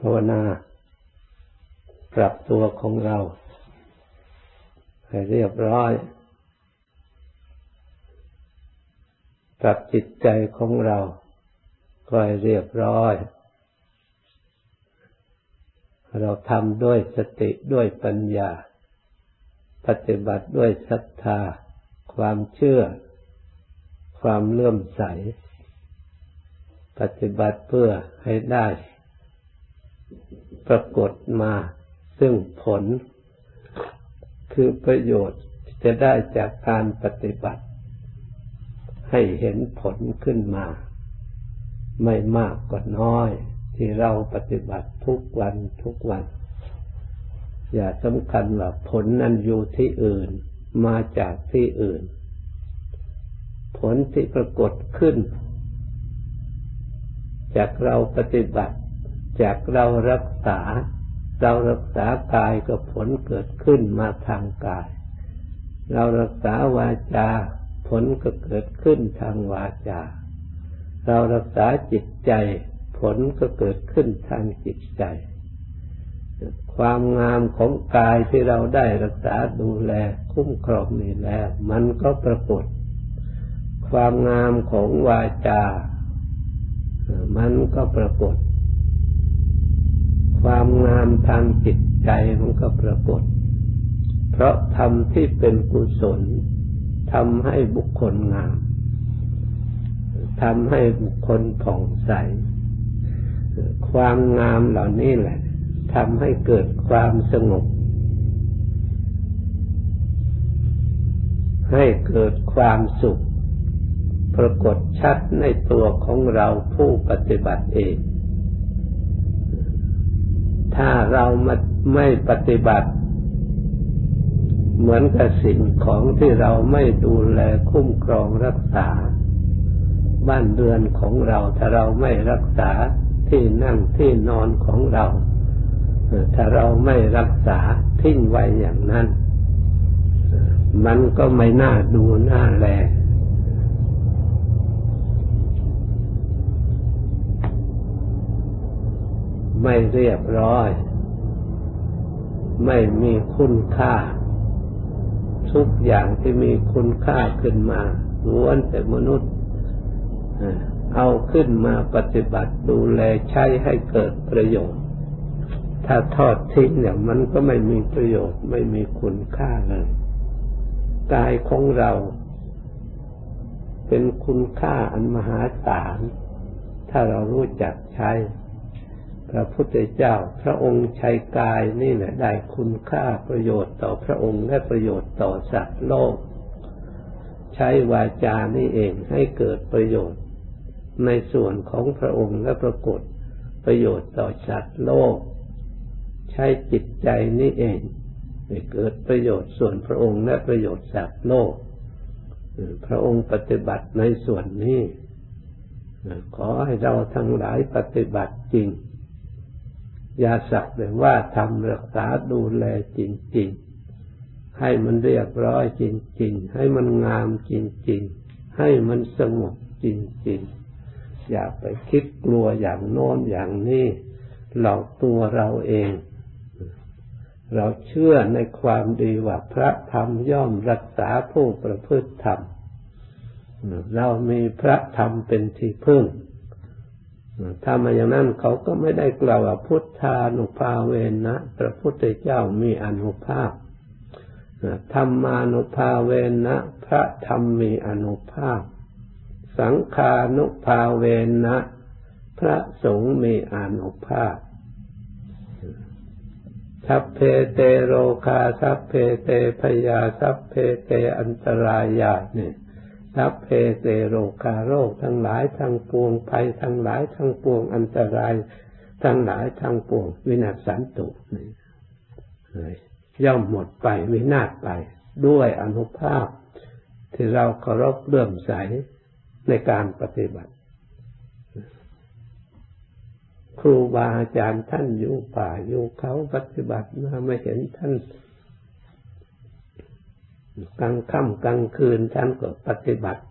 ภาวนา ปรับตัวของเราให้เรียบร้อย ปรับจิตใจของเราก็ให้เรียบร้อย เราทำด้วยสติด้วยปัญญา ปฏิบัติด้วยศรัทธา ความเชื่อ ความเลื่อมใส ปฏิบัติเพื่อให้ได้ ปรากฏมา ซึ่งผล คือประโยชน์จะได้จากการปฏิบัติ ให้เห็นผลขึ้นมา ไม่มากก็น้อย ที่เราปฏิบัติทุกวันทุกวัน อย่าสำคัญว่าผลนั้นอยู่ที่อื่นมาจากที่อื่น ผลที่ปรากฏขึ้น จากเราปฏิบัติ จากเรารักษา เรารักษากายก็ผลเกิดขึ้นมาทางกาย เรารักษาวาจาผลก็เกิดขึ้นทางวาจา เรารักษาจิตใจ ผลก็เกิดขึ้นทางจิตใจ ความงามของกายที่เราได้รักษาดูแลคุ้มครองนี่แล้ว มันก็ปรากฏ ความงามของวาจา มันก็ปรากฏ ความงามทางจิตใจมันก็ปรากฏ เพราะธรรมที่เป็นกุศลทำให้บุคคลงามทำให้บุคคลผ่องใส ความงามเหล่านี้แหละทำให้เกิดความสงบ ให้เกิดความสุข ปรากฏชัดในตัวของเราผู้ปฏิบัติเอง ถ้าเราไม่ปฏิบัติ เหมือนกับสิ่งของที่เราไม่ดูแลคุ้มครองรักษา บ้านเรือนของเราถ้าเราไม่รักษาที่นั่งที่นอนของเรา ถ้าเราไม่รักษาทิ้งไว้อย่างนั้น มันก็ไม่น่าดูน่าแล ไม่เรียบร้อย ไม่มีคุณค่า ทุกอย่างที่มีคุณค่าขึ้นมาล้วนแต่มนุษย์เอาขึ้นมาปฏิบัติดูแลใช้ให้เกิดประโยชน์ ถ้าทอดทิ้งเนี่ยมันก็ไม่มีประโยชน์ไม่มีคุณค่าเลยกายของเราเป็นคุณค่าอันมหาศาล ถ้าเรารู้จักใช้ พระพุทธเจ้า พระองค์ใช้กายนี่แหละได้คุณค่าประโยชน์ต่อพระองค์และประโยชน์ต่อสัตว์โลก ใช้วาจานี่เองให้เกิดประโยชน์ ในส่วนของพระองค์และปรากฏประโยชน์ต่อสัตว์โลก ใช้จิตใจนี่เองให้เกิดประโยชน์ส่วนพระองค์และประโยชน์สัตว์โลก พระองค์ปฏิบัติในส่วนนี้ ขอให้เราทั้งหลายปฏิบัติจริง อย่าสักแต่ว่าทำรักษาดูแลจริง ๆ ให้มันเรียบร้อยจริง ๆ ให้มันงามจริง ๆ ให้มันสงบจริง ๆ อย่าไปคิดกลัวอย่างโน้นอย่างนี้หลอกตัวเราเอง เราเชื่อในความดีว่าพระธรรมย่อมรักษาผู้ประพฤติธรรม เรามีพระธรรมเป็นที่พึ่ง ถ้ามาอย่างนั้นเขาก็ไม่ได้กล่าวว่าพุทธานุภาเวนะพระพุทธเจ้ามีอานุภาพธรรมานุภาเวนะพระธรรมมีอานุภาพ สังฆานุภาเวนะพระสงฆ์มีอานุภาพสัพเพเตโรคาสัพเพเตภยาสัพเพเตอันตรายาเนี่ย สัพเพเตโรคาโรคทั้งหลายทั้งปวงภัยทั้งหลายทั้งปวงอันตราย ทั้งหลายทั้งปวง วินาศสันตุย่อมหมดไปวินาศไป ด้วยอนุภาพ ที่เราเคารพเลื่อมใสในการปฏิบัติ ครูบาอาจารย์ท่านอยู่ป่าอยู่เขาปฏิบัติมาไม่เห็นท่าน กลางค่ำกลางคืนท่านก็ปฏิบัติ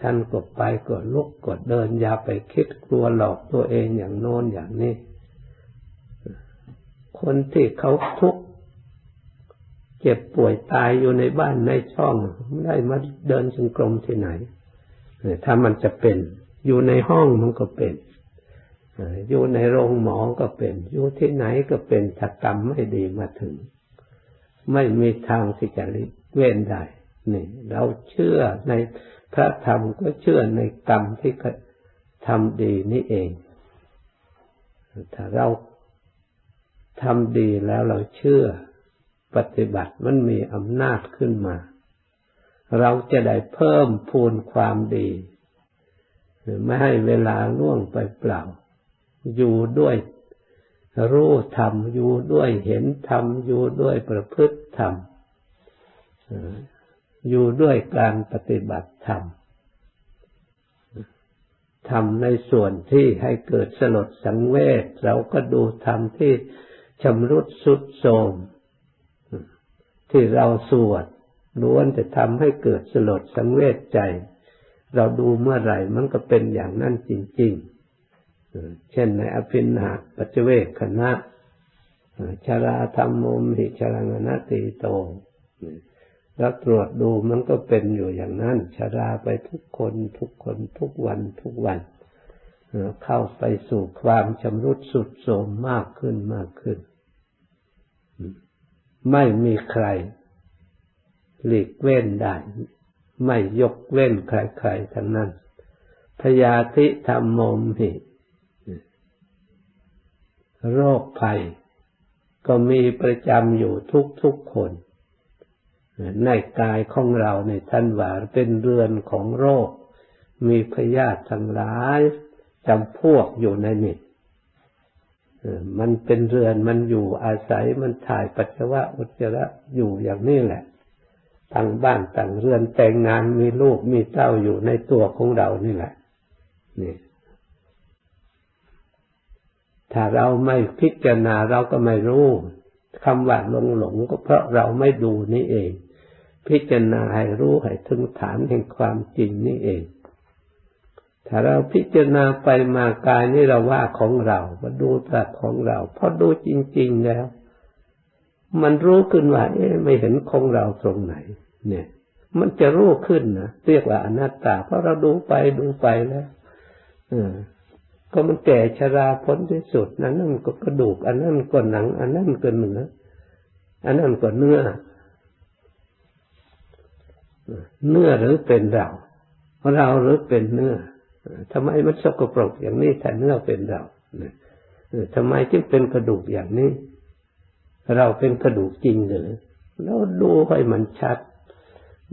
ท่านก็ไปก็ลุกก็เดินอย่าไปคิดกลัวหลอกตัวเองอย่างโน้นอย่างนี้ คนที่เขาทุกข์เจ็บป่วยตายอยู่ในบ้านในช่องไม่ได้มาเดินจงกรมที่ไหนถ้ามันจะเป็นอยู่ในห้องมันก็เป็นอยู่ในโรงหมอก็เป็น อยู่ที่ไหนก็เป็นถ้ากรรมไม่ดีมาถึง ไม่มีทางที่จะเว้นได้นี่เราเชื่อในพระธรรมก็เชื่อในกรรมที่ทำดีนี่เอง ถ้าเราทำดีแล้วเราเชื่อปฏิบัติมันมีอำนาจขึ้นมา เราจะได้เพิ่มพูนความดีไม่ให้เวลาล่วงไปเปล่า อยู่ด้วย รู้ธรรมอยู่ด้วยเห็นธรรมอยู่ด้วยประพฤติธรรมอยู่ด้วยการปฏิบัติธรรมทำในส่วนที่ให้เกิดสลดสังเวชเราก็ดูธรรมที่ชำรุดสุดโทรมที่เราสวดล้วนจะทำให้เกิดสลดสังเวชใจ เราดูเมื่อไหร่มันก็เป็นอย่างนั้นจริง ๆ เช่นในอภินาปัจเวกคณะชาราธรรมโมมิชรังนาติโตแล้วตรวจดูมันก็เป็นอยู่อย่างนั้นชาราไปทุกคนทุกคนทุกวันทุกวัน เข้าไปสู่ความชำรุดสุดโทรมมากขึ้นมากขึ้น ไม่มีใคร หลีกเว้นได้ ไม่ยกเว้นใครๆทั้งนั้นพยาธิธรรมมหิ โรคภัย ก็มีประจำอยู่ทุกๆคน ในกายของเราในท่านว่าเป็นเรือนของโรค มีพยาธิทั้งหลายจำพวกอยู่ในนี้มันเป็นเรือนมันอยู่อาศัยมันถ่ายปัสสาวะอุจจาระอยู่อย่างนี้แหละต่างบ้านต่างเรือนแต่งงานมีลูกมีเต้าอยู่ในตัวของเรานี่แหละนี่ ถ้าเราไม่พิจารณาเราก็ไม่รู้คำว่าหลงหลงก็เพราะเราไม่ดูนี่เอง พิจารณาให้รู้ให้ถึงฐานแห่งความจริงนี่เอง ถ้าเราพิจารณาไปมากายนี่เราว่าของเรามาดูแต่ของเราพอดูจริง ๆแล้ว มันรู้ขึ้นว่าเอ๊ะไม่เห็นของเราตรงไหน เนี่ย มันจะรู้ขึ้นนะเรียกว่าอนัตตา เพราะเราดูไปดูไปแล้ว เออ ก็มันแก่ชราพ้นที่สุดนั้นนั่นก็กระดูก อันนั้นก็หนัง อันนั้นก็เนื้ออันนั้นก็เนื้อเนื้อหรือเป็นเราเราหรือเป็นเนื้อทำไมมันสกปรกอย่างนี้แต่เนื้อเป็นเราทำไมจึงเป็นกระดูกอย่างนี้ เราเป็นกระดูกจริงหรือแล้วดูให้มันชัด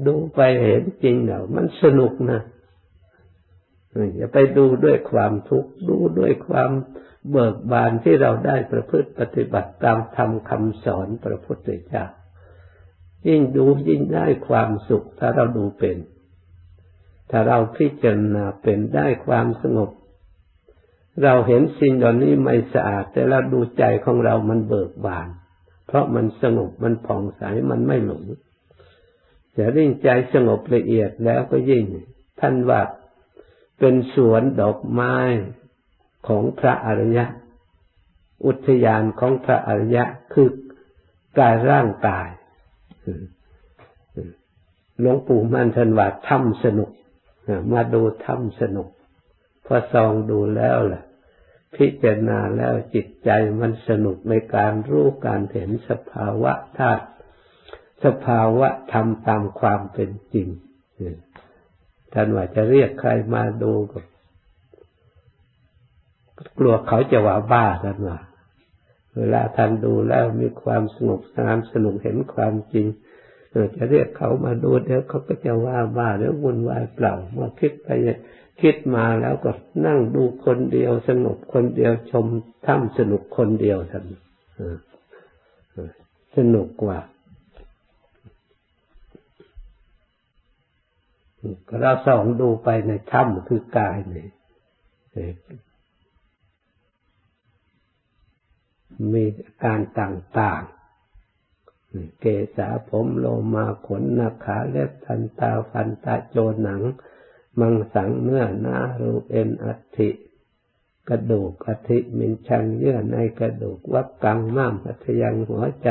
ดูไปเห็นจริงเรามันสนุกนะ อย่าไปดูด้วยความทุกข์ดูด้วยความเบิกบานที่เราได้ประพฤติปฏิบัติตามธรรมคำสอนพระพุทธเจ้ายิ่งดูยิ่งได้ความสุขถ้าเราดูเป็น ถ้าเราพิจารณาเป็นได้ความสงบ เราเห็นสิ่งเหล่านี้ไม่สะอาด แต่เราดูใจของเรามันเบิกบาน เพราะมันสงบมันผ่องใสมันไม่หลงจะยิ่งใจสงบละเอียดแล้วก็ยิ่งท่านว่า เป็นสวนดอกไม้ของพระอริยะ อุทยานของพระอริยะคือกายร่างกายหลวงปู่มั่นท่านว่าทำสนุกมาดูธรรมสนุก พอซองดูแล้วแหละพิจารณาแล้วจิตใจมันสนุกในการรู้การเห็นสภาวะธาตุสภาวะธรรมตามความเป็นจริง ท่านว่าจะเรียกใครมาดูก็กลัวเขาจะว่าบ้าท่านว่าเวลาท่านดูแล้วมีความสงบสนานสนุกเห็นความจริงจะเรียกเขามาดูเดี๋ยวเขาก็จะว่าบ้าแล้ววุ่นวายเปล่าเมื่อคิดไปคิดมาแล้วก็นั่งดูคนเดียวสงบคนเดียวชมถ้ำสนุกคนเดียวท่านสนุกกว่า เราส่องดูไปในถ้ำคือกายนี่มีการต่างๆ เกษาผมโลมาขนนาขาเล็บทันตาฟันตาโจหนัง มังสังเนื้อนารูเอ็นอัฐิกระดูกอธิมินชังเยื่อในกระดูกวับกังม้ามพัทยังหัวใจ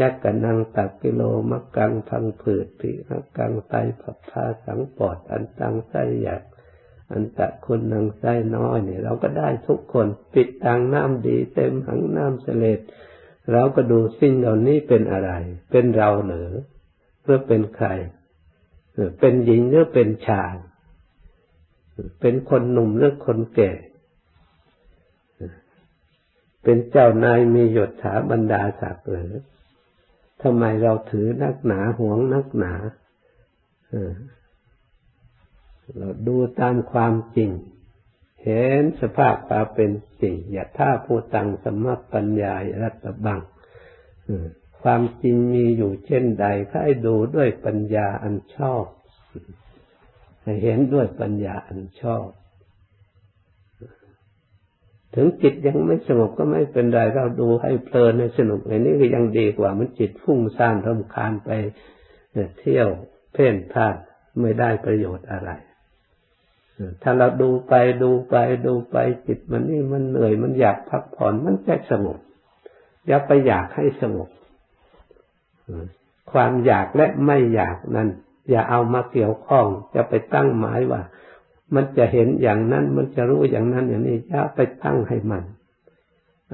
ยักกันนังตักกิโลมักกังพังผืดปีมักกังไตผับพาสังปอดอันตังไส้หยักอันตะคุณนังไส้น้อยเนี่ย เราก็ได้ทุกคนปิดตังน้ำดีเต็มหังน้ำเสลดเราก็ดูสิ่งเหล่านี้เป็นอะไร เป็นเราเหรือหรือเป็นใครเป็นหญิงหรือเป็นชายเป็นคนหนุ่มหรือคนแก่ เป็นเจ้านายมียศถาบรรดาศักดิ์หรือ ทำไมเราถือนักหนาห่วงนักหนาเราดูตามความจริง เห็นสภาพความเป็นจริง อย่าท่าผู้ตังสมัปัญญารัตบังความจริงมีอยู่เช่นใดให้ดูด้วยปัญญาอันชอบ ให้เห็นด้วยปัญญาอันชอบ ถึงจิตยังไม่สงบก็ไม่เป็นไรเราดูให้เพลินให้สนุกในนี้ก็ยังดีกว่า มันจิตฟุ้งซ่านรำคาญไปเที่ยวเพ่นพลาดไม่ได้ประโยชน์อะไร ถ้าเราดูไปดูไปดูไปจิตมันนี่มันเหนื่อยมันอยากพักผ่อนมันจะสงบอย่าไปอยากให้สงบความอยากและไม่อยากนั้น อย่าเอามาเกี่ยวข้อง จะไปตั้งหมายว่า มันจะเห็นอย่างนั้น มันจะรู้อย่างนั้น อย่างนี้อย่าไปตั้งให้มัน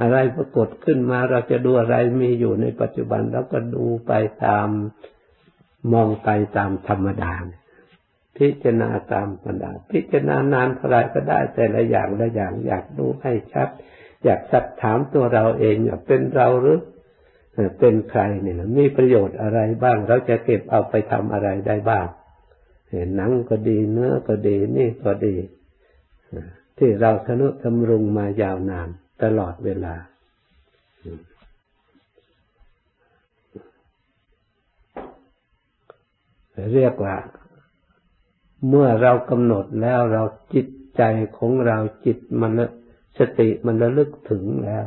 อะไรปรากฏขึ้นมาเราจะดูอะไรมีอยู่ในปัจจุบันเราก็ดูไปตามมองไปตามธรรมดา พิจารณาตามธรรมดา พิจารณานานเท่าไรก็ได้แต่ละอย่างละอย่างอยากดูให้ชัด อยากสักถามตัวเราเองว่าเป็นเราหรือเป็นใครเนี่ยมีประโยชน์อะไรบ้าง เราจะเก็บเอาไปทำอะไรได้บ้าง หนังก็ดีเนื้อก็ดีนี่ก็ดีที่เราทนุทำรุงมายาวนานตลอดเวลา เรียกว่า เมื่อเรากำหนดแล้วเราจิตใจของเราจิตมันสติมันระลึกถึงแล้ว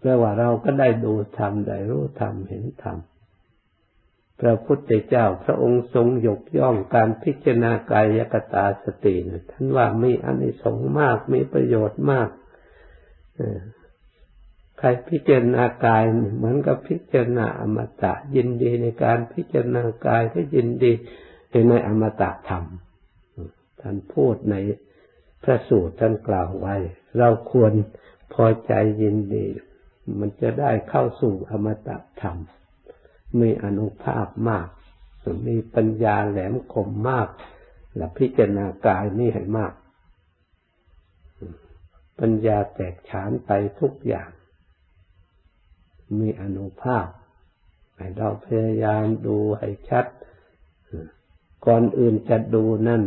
แปลว่าเราก็ได้ดูธรรมได้รู้ธรรมเห็นธรรม พระพุทธเจ้าพระองค์ทรงยกย่องการพิจารณากายกตาสตินะท่านว่ามีอานิสงส์มากมีประโยชน์มากใครพิจารณากายเหมือนกับพิจารณาอมตะ ยินดีในการพิจารณากายก็ยินดีในอมตะธรรมท่านพูดในพระสูตรท่านกล่าวไว้ เราควรพอใจยินดี มันจะได้เข้าสู่อมตะธรรม มีอนุภาพมาก มีปัญญาแหลมคมมาก และพิจารณากายนี่ให้มาก ปัญญาแตกฉานไปทุกอย่าง มีอนุภาพ ให้เราพยายามดูให้ชัด ก่อนอื่นจะดูนั่น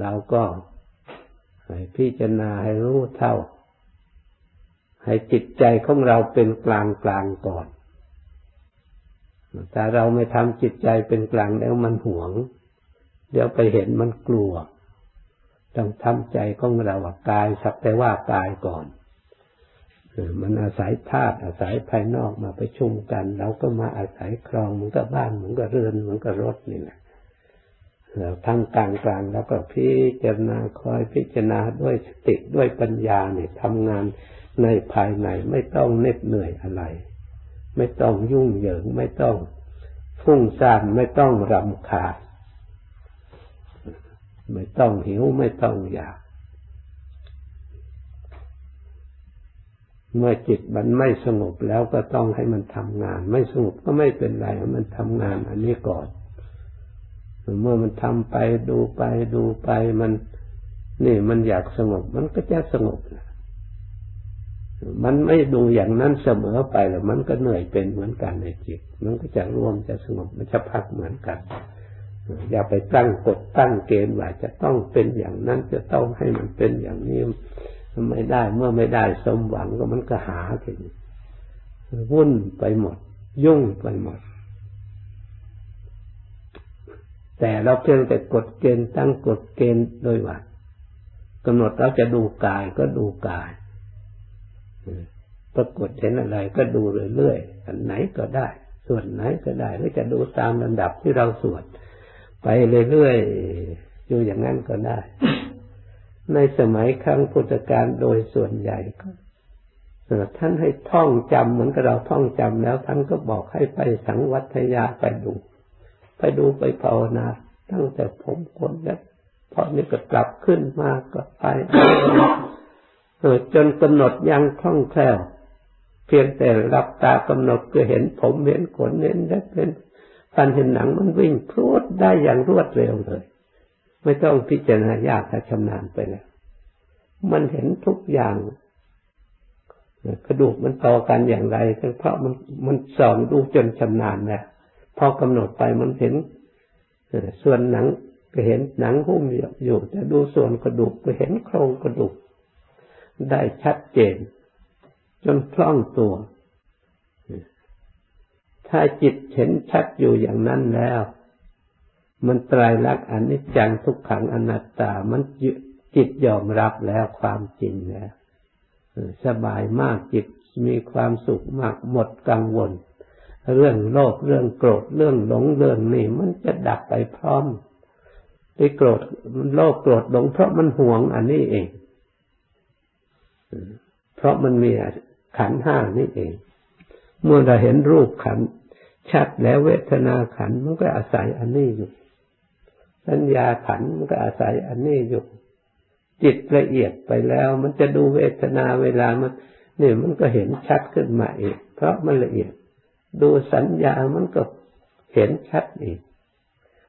เราก็ให้พิจารณาให้รู้เท่า ให้จิตใจของเราเป็นกลางกลางก่อน แต่เราไม่ทำจิตใจเป็นกลางแล้วมันหวง เดี๋ยวไปเห็นมันกลัว ต้องทำใจของเรากายสักแต่ว่ากายก่อนมันอาศัยธาตุอาศัยภายนอกมาไปชุมกัน เราก็มาอาศัยครองเหมือนกับบ้านเหมือนกับเรือนเหมือนกับรถนี่แหละเราทั้งกลางกลางแล้วก็พิจารณาคอยพิจารณาด้วยสติด้วยปัญญาเนี่ยทำงานในภายในไม่ต้องเหน็ดเหนื่อยอะไร ไม่ต้องยุ่งเหยิง ไม่ต้องฟุ้งซ่านไม่ต้องรำคาญไม่ต้องหิวไม่ต้องอยาก เมื่อจิตมันไม่สงบแล้วก็ต้องให้มันทำงาน ไม่สงบก็ไม่เป็นไรมันทำงานอันนี้ก่อน เมื่อมันทำไปดูไปดูไปมัน นี่มันอยากสงบ มันก็จะสงบนะ มันไม่ดูอย่างนั้นเสมอไปแล้วมันก็เหนื่อยเป็นเหมือนกันในจิต มันก็จะร่วมจะสงบมันจะพักเหมือนกัน อย่าไปตั้งกฎตั้งเกณฑ์ว่าจะต้องเป็นอย่างนั้นจะต้องให้มันเป็นอย่างนี้ไม่ได้เมื่อไม่ได้สมหวังก็มันก็หาถึงวุ่นไปหมด ยุ่งไปหมด แต่เราเพียงแต่กฎเกณฑ์ตั้งกฎเกณฑ์โดยว่ากำหนดเราจะดูกายก็ดูกาย ปรากฏเห็นอะไรก็ดูเรื่อยๆอันไหนก็ได้ ส่วนไหนก็ได้หรือจะดูตามลำดับที่เราสวดไปเรื่อยๆอยู่อย่างนั้นก็ได้ ในสมัยครั้งพุทธกาลโดยส่วนใหญ่ก็ท่านให้ท่องจำเหมือนกับเราท่องจำแล้วท่านก็บอกให้ไปสังวัตยาไปดู ไปดูไปภาวนาตั้งแต่ผมคนแล้วพอนี้ก็กลับขึ้นมาก็ไป จนกำหนดยังคล่องแคล่วเพียงแต่รับตากำหนดก็เห็นผมเห็นขนเห็นเล็บเห็นฟันเห็นหนังมันวิ่งพรวดได้อย่างรวดเร็วเลย ไม่ต้องพิจารณายากถ้าชำนาญไปแล้ว มันเห็นทุกอย่างกระดูกมันต่อกันอย่างไรเพราะมันมันส่องดูจนชำนาญแล้วพอกำหนดไปมันเห็นส่วนหนังก็เห็นหนังหุ้มอยู่แต่ดูส่วนกระดูกก็เห็นโครงกระดูก ได้ชัดเจน จนคล่องตัว ถ้าจิตเห็นชัดอยู่อย่างนั้นแล้ว มันตรายลักษณ์อนิจจังทุกขังอนัตตา มันจิตยอมรับแล้วความจริงแล้วสบายมากจิตมีความสุขมากหมดกังวล เรื่องโลภเรื่องโกรธเรื่องหลงเรื่องนี่มันจะดับไปพร้อมไปโกรธโลภโกรธหลงเพราะมันห่วงอันนี้เอง เพราะมันมีขันห้านี่เอง เมื่อเราเห็นรูปขันชัดแล้วเวทนาขันมันก็อาศัยอันนี้อยู่สัญญาขันมันก็อาศัยอันนี้อยู่ จิตละเอียดไปแล้ว มันจะดูเวทนาเวลามันนี่มันก็เห็นชัดขึ้นมาเองเพราะมันละเอียด ดูสัญญามันก็เห็นชัดอีก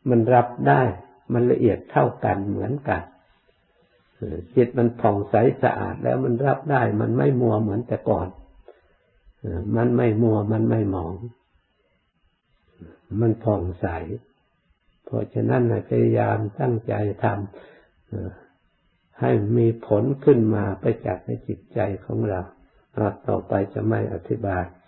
มันรับได้มันละเอียดเท่ากันเหมือนกัน จิตมันผ่องใสสะอาดแล้วมันรับได้ มันไม่มัวเหมือนแต่ก่อน มันไม่มัวมันไม่หมอง มันผ่องใส เพราะฉะนั้นพยายามตั้งใจทำให้มีผลขึ้นมาไปจากในจิตใจของเรา ต่อไปจะไม่อธิบาย